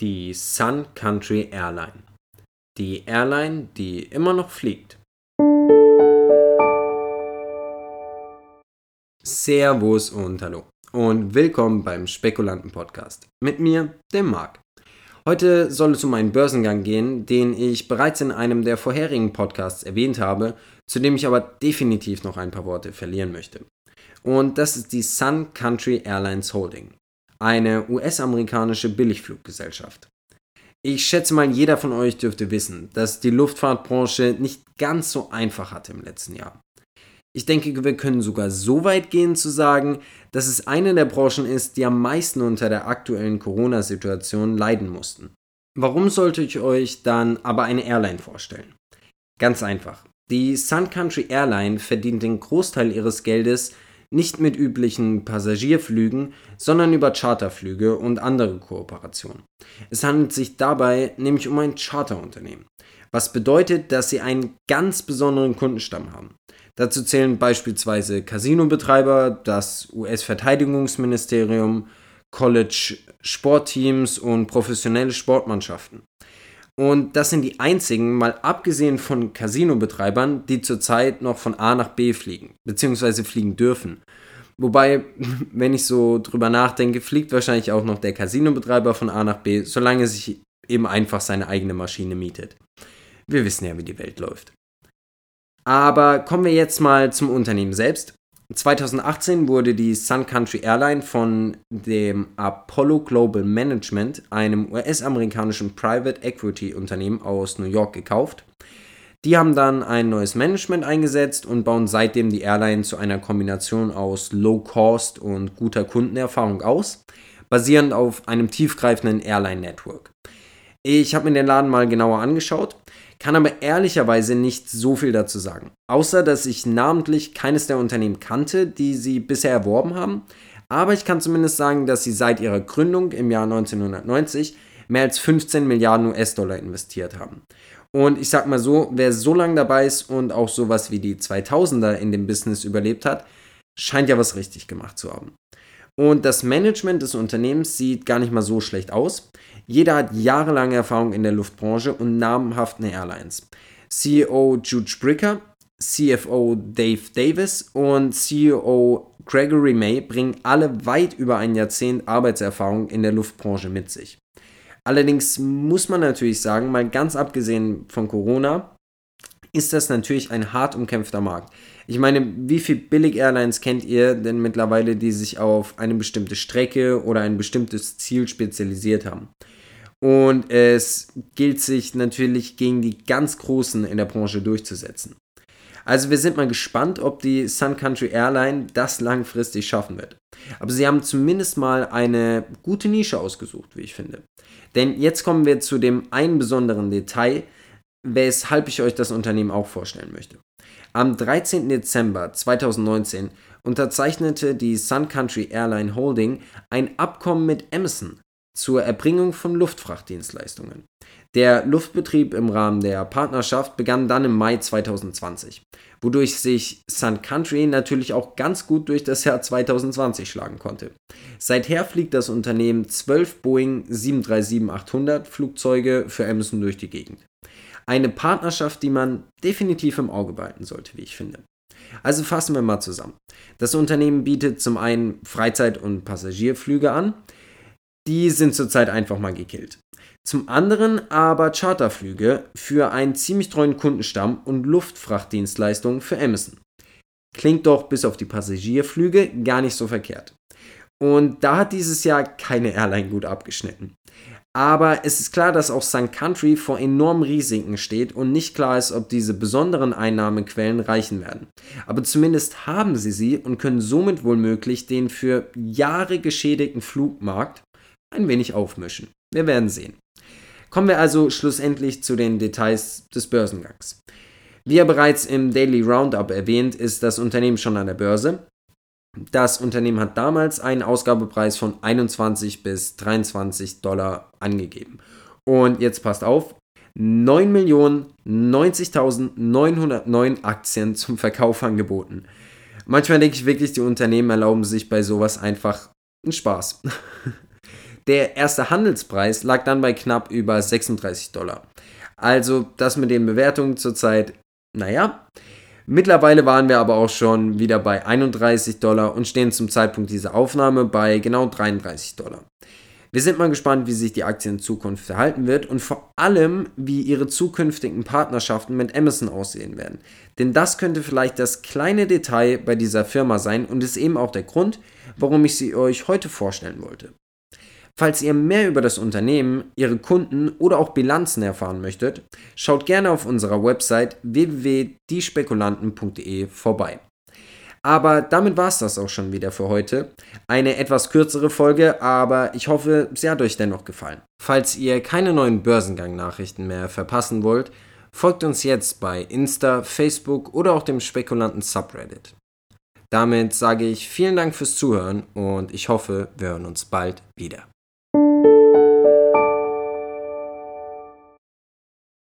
Die Sun Country Airline. Die Airline, die immer noch fliegt. Servus und hallo und willkommen beim Spekulanten Podcast mit mir, dem Marc. Heute soll es um einen Börsengang gehen, den ich bereits in einem der vorherigen Podcasts erwähnt habe, zu dem ich aber definitiv noch ein paar Worte verlieren möchte. Und das ist die Sun Country Airlines Holding, eine US-amerikanische Billigfluggesellschaft. Ich schätze mal, jeder von euch dürfte wissen, dass die Luftfahrtbranche nicht ganz so einfach hatte im letzten Jahr. Ich denke, wir können sogar so weit gehen zu sagen, dass es eine der Branchen ist, die am meisten unter der aktuellen Corona-Situation leiden mussten. Warum sollte ich euch dann aber eine Airline vorstellen? Ganz einfach. Die Sun Country Airline verdient den Großteil ihres Geldes nicht mit üblichen Passagierflügen, sondern über Charterflüge und andere Kooperationen. Es handelt sich dabei nämlich um ein Charterunternehmen, was bedeutet, dass sie einen ganz besonderen Kundenstamm haben. Dazu zählen beispielsweise Casinobetreiber, das US-Verteidigungsministerium, College-Sportteams und professionelle Sportmannschaften. Und das sind die einzigen, mal abgesehen von Casinobetreibern, die zurzeit noch von A nach B fliegen, beziehungsweise fliegen dürfen. Wobei, wenn ich so drüber nachdenke, fliegt wahrscheinlich auch noch der Casinobetreiber von A nach B, solange sich eben einfach seine eigene Maschine mietet. Wir wissen ja, wie die Welt läuft. Aber kommen wir jetzt mal zum Unternehmen selbst. 2018 wurde die Sun Country Airline von dem Apollo Global Management, einem US-amerikanischen Private Equity Unternehmen aus New York, gekauft. Die haben dann ein neues Management eingesetzt und bauen seitdem die Airline zu einer Kombination aus Low Cost und guter Kundenerfahrung aus, basierend auf einem tiefgreifenden Airline Network. Ich habe mir den Laden mal genauer angeschaut kann aber ehrlicherweise nicht so viel dazu sagen. Außer, dass ich namentlich keines der Unternehmen kannte, die sie bisher erworben haben. Aber ich kann zumindest sagen, dass sie seit ihrer Gründung im Jahr 1990 mehr als 15 Milliarden US-Dollar investiert haben. Und ich sag mal so, wer so lange dabei ist und auch sowas wie die 2000er in dem Business überlebt hat, scheint ja was richtig gemacht zu haben. Und das Management des Unternehmens sieht gar nicht mal so schlecht aus. Jeder hat jahrelange Erfahrung in der Luftbranche und namhaften Airlines. CEO Jude Bricker, CFO Dave Davis und CEO Gregory May bringen alle weit über ein Jahrzehnt Arbeitserfahrung in der Luftbranche mit sich. Allerdings muss man natürlich sagen, mal ganz abgesehen von Corona, ist das natürlich ein hart umkämpfter Markt. Ich meine, wie viele Billig-Airlines kennt ihr denn mittlerweile, die sich auf eine bestimmte Strecke oder ein bestimmtes Ziel spezialisiert haben? Und es gilt sich natürlich gegen die ganz Großen in der Branche durchzusetzen. Also wir sind mal gespannt, ob die Sun Country Airline das langfristig schaffen wird. Aber sie haben zumindest mal eine gute Nische ausgesucht, wie ich finde. Denn jetzt kommen wir zu dem einen besonderen Detail, weshalb ich euch das Unternehmen auch vorstellen möchte. Am 13. Dezember 2019 unterzeichnete die Sun Country Airline Holding ein Abkommen mit Emerson zur Erbringung von Luftfrachtdienstleistungen. Der Luftbetrieb im Rahmen der Partnerschaft begann dann im Mai 2020, wodurch sich Sun Country natürlich auch ganz gut durch das Jahr 2020 schlagen konnte. Seither fliegt das Unternehmen 12 Boeing 737-800 Flugzeuge für Amazon durch die Gegend. Eine Partnerschaft, die man definitiv im Auge behalten sollte, wie ich finde. Also fassen wir mal zusammen. Das Unternehmen bietet zum einen Freizeit- und Passagierflüge an, die sind zurzeit einfach mal gekillt. Zum anderen aber Charterflüge für einen ziemlich treuen Kundenstamm und Luftfrachtdienstleistungen für Amazon. Klingt doch bis auf die Passagierflüge gar nicht so verkehrt. Und da hat dieses Jahr keine Airline gut abgeschnitten. Aber es ist klar, dass auch Sun Country vor enormen Risiken steht und nicht klar ist, ob diese besonderen Einnahmequellen reichen werden. Aber zumindest haben sie sie und können somit wohl möglich den für Jahre geschädigten Flugmarkt ein wenig aufmischen. Wir werden sehen. Kommen wir also schlussendlich zu den Details des Börsengangs. Wie ja bereits im Daily Roundup erwähnt, ist das Unternehmen schon an der Börse. Das Unternehmen hat damals einen Ausgabepreis von 21 bis 23 Dollar angegeben. Und jetzt passt auf, 9.090.909 Aktien zum Verkauf angeboten. Manchmal denke ich wirklich, die Unternehmen erlauben sich bei sowas einfach einen Spaß. Der erste Handelspreis lag dann bei knapp über 36 Dollar. Also das mit den Bewertungen zurzeit, naja. Mittlerweile waren wir aber auch schon wieder bei 31 Dollar und stehen zum Zeitpunkt dieser Aufnahme bei genau 33 Dollar. Wir sind mal gespannt, wie sich die Aktie in Zukunft verhalten wird und vor allem, wie ihre zukünftigen Partnerschaften mit Amazon aussehen werden. Denn das könnte vielleicht das kleine Detail bei dieser Firma sein und ist eben auch der Grund, warum ich sie euch heute vorstellen wollte. Falls ihr mehr über das Unternehmen, ihre Kunden oder auch Bilanzen erfahren möchtet, schaut gerne auf unserer Website www.diespekulanten.de vorbei. Aber damit war es das auch schon wieder für heute. Eine etwas kürzere Folge, aber ich hoffe, sie hat euch dennoch gefallen. Falls ihr keine neuen Börsengang-Nachrichten mehr verpassen wollt, folgt uns jetzt bei Insta, Facebook oder auch dem Spekulanten Subreddit. Damit sage ich vielen Dank fürs Zuhören und ich hoffe, wir hören uns bald wieder.